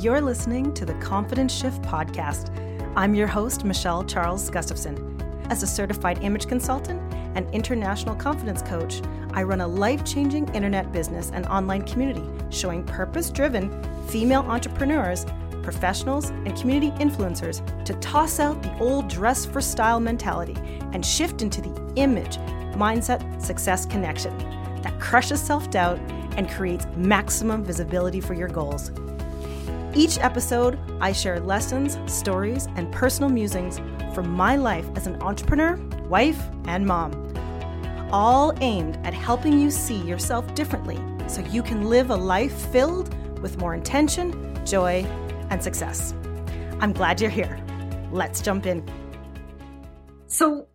You're listening to the Confidence Shift podcast. I'm your host, Michelle Charles Gustafson. As a certified image consultant and international confidence coach, I run a life changing internet business and online community showing purpose driven female entrepreneurs, professionals, and community influencers to toss out the old dress for style mentality and shift into the image, mindset, success connection that crushes self doubt and creates maximum visibility for your goals. Each episode, I share lessons, stories, and personal musings from my life as an entrepreneur, wife, and mom, all aimed at helping you see yourself differently so you can live a life filled with more intention, joy, and success. I'm glad you're here. Let's jump in. So,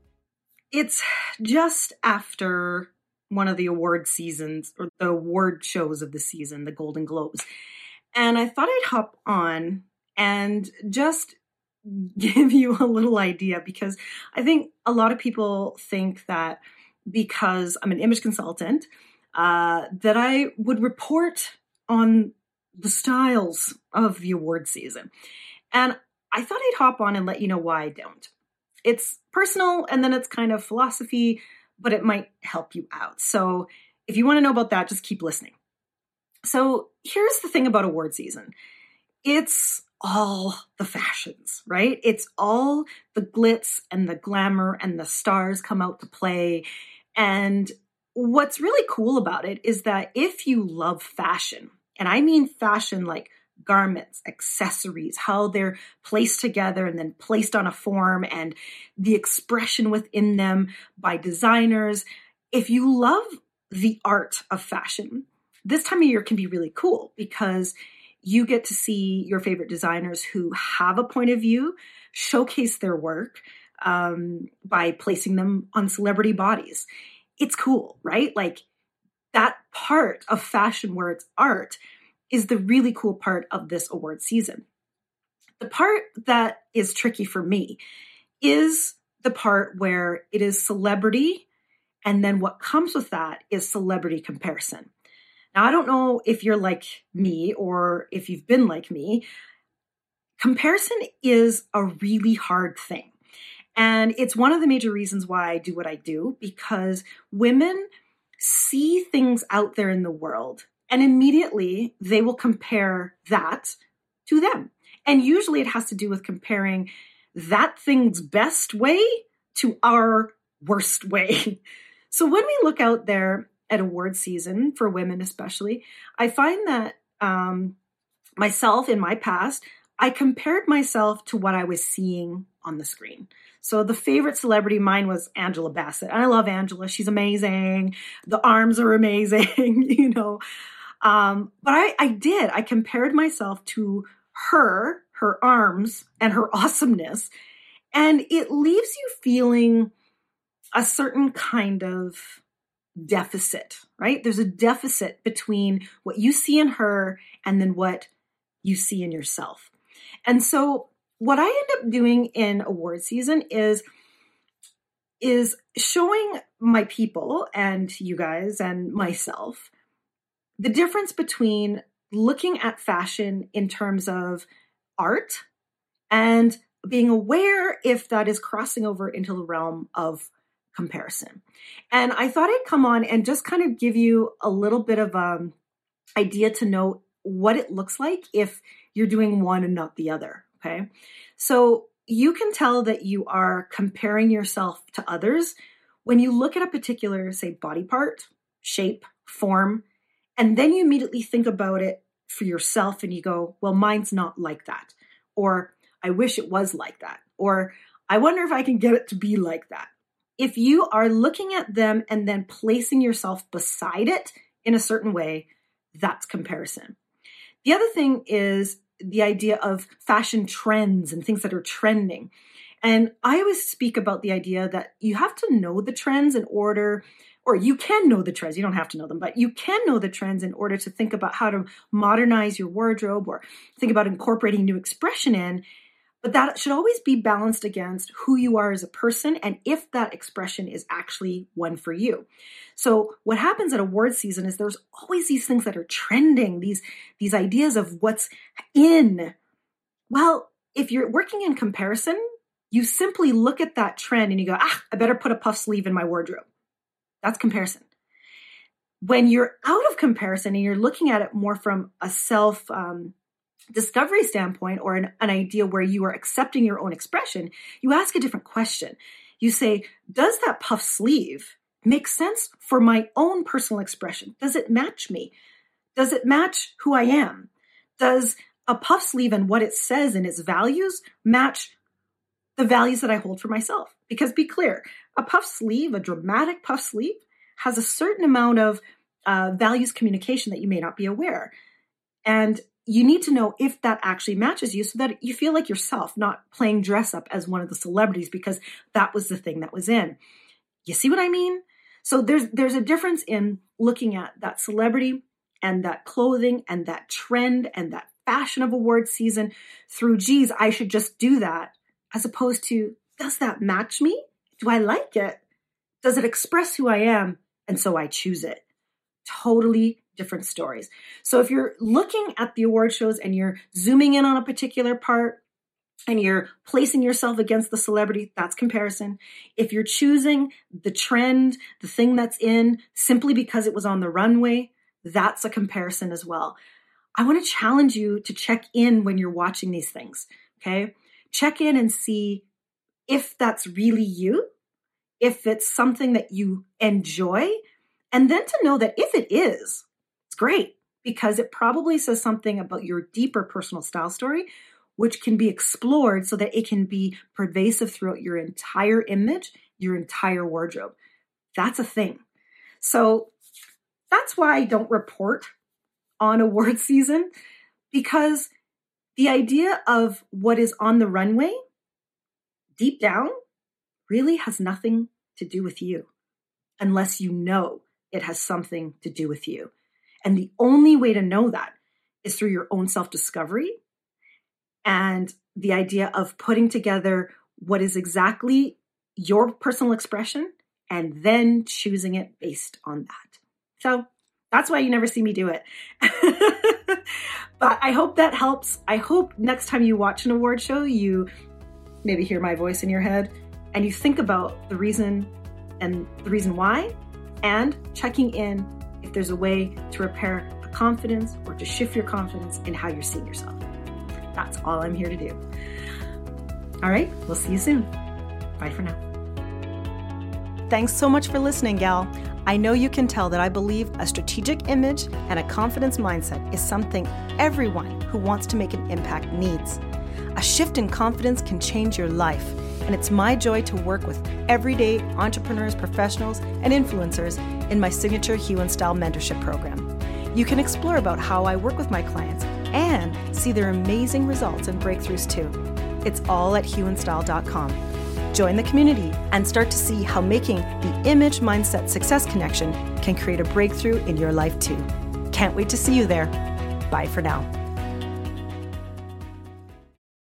it's just after one of the award seasons or the award shows of the season, the Golden Globes. And I thought I'd hop on and just give you a little idea because I think a lot of people think that because I'm an image consultant, uh, that I would report on the styles of the award season. And I thought I'd hop on and let you know why I don't. It's personal and then it's kind of philosophy, but it might help you out. So if you want to know about that, just keep listening. So here's the thing about award season it's all the fashions, right? It's all the glitz and the glamour and the stars come out to play. And what's really cool about it is that if you love fashion, and I mean fashion like garments, accessories, how they're placed together and then placed on a form, and the expression within them by designers. If you love the art of fashion, this time of year can be really cool because you get to see your favorite designers who have a point of view showcase their work um, by placing them on celebrity bodies. It's cool, right? Like that part of fashion where it's art is the really cool part of this award season. The part that is tricky for me is the part where it is celebrity, and then what comes with that is celebrity comparison. Now, I don't know if you're like me or if you've been like me. Comparison is a really hard thing. And it's one of the major reasons why I do what I do because women see things out there in the world and immediately they will compare that to them. And usually it has to do with comparing that thing's best way to our worst way. So when we look out there at award season for women, especially, I find that um, myself in my past, I compared myself to what I was seeing on the screen. So the favorite celebrity mine was Angela Bassett. I love Angela. She's amazing. The arms are amazing, you know. Um, but I, I did. I compared myself to her, her arms, and her awesomeness. And it leaves you feeling a certain kind of deficit, right? There's a deficit between what you see in her and then what you see in yourself. And so what I end up doing in award season is is showing my people and you guys and myself the difference between looking at fashion in terms of art and being aware if that is crossing over into the realm of comparison. And I thought I'd come on and just kind of give you a little bit of um idea to know what it looks like if you're doing one and not the other, okay? So you can tell that you are comparing yourself to others when you look at a particular say body part, shape, form, and then you immediately think about it for yourself and you go, well, mine's not like that. Or I wish it was like that. Or I wonder if I can get it to be like that if you are looking at them and then placing yourself beside it in a certain way, that's comparison. The other thing is the idea of fashion trends and things that are trending. And I always speak about the idea that you have to know the trends in order, or you can know the trends, you don't have to know them, but you can know the trends in order to think about how to modernize your wardrobe or think about incorporating new expression in But that should always be balanced against who you are as a person and if that expression is actually one for you. So what happens at award season is there's always these things that are trending, these these ideas of what's in. Well, if you're working in comparison, you simply look at that trend and you go, "Ah, I better put a puff sleeve in my wardrobe." That's comparison. When you're out of comparison and you're looking at it more from a self um, discovery standpoint or an, an idea where you are accepting your own expression, you ask a different question. You say, Does that puff sleeve make sense for my own personal expression? Does it match me? Does it match who I am? Does a puff sleeve and what it says and its values match the values that I hold for myself? Because be clear, a puff sleeve, a dramatic puff sleeve, has a certain amount of uh, values communication that you may not be aware. And you need to know if that actually matches you so that you feel like yourself, not playing dress up as one of the celebrities because that was the thing that was in. You see what I mean? So there's there's a difference in looking at that celebrity and that clothing and that trend and that fashion of award season through geez, I should just do that, as opposed to does that match me? Do I like it? Does it express who I am? And so I choose it. Totally different stories. So if you're looking at the award shows and you're zooming in on a particular part and you're placing yourself against the celebrity, that's comparison. If you're choosing the trend, the thing that's in simply because it was on the runway, that's a comparison as well. I want to challenge you to check in when you're watching these things. Okay. Check in and see if that's really you, if it's something that you enjoy, and then to know that if it is, it's great because it probably says something about your deeper personal style story, which can be explored so that it can be pervasive throughout your entire image, your entire wardrobe. That's a thing. So that's why I don't report on award season because the idea of what is on the runway deep down really has nothing to do with you unless you know it has something to do with you. And the only way to know that is through your own self discovery and the idea of putting together what is exactly your personal expression and then choosing it based on that. So that's why you never see me do it. but I hope that helps. I hope next time you watch an award show, you maybe hear my voice in your head and you think about the reason and the reason why and checking in if there's a way to repair a confidence or to shift your confidence in how you're seeing yourself. That's all I'm here to do. All right, we'll see you soon. Bye for now. Thanks so much for listening, gal. I know you can tell that I believe a strategic image and a confidence mindset is something everyone who wants to make an impact needs. A shift in confidence can change your life and it's my joy to work with everyday entrepreneurs, professionals, and influencers in my signature Hue and Style mentorship program. You can explore about how I work with my clients and see their amazing results and breakthroughs too. It's all at hueandstyle.com. Join the community and start to see how making the image mindset success connection can create a breakthrough in your life too. Can't wait to see you there. Bye for now.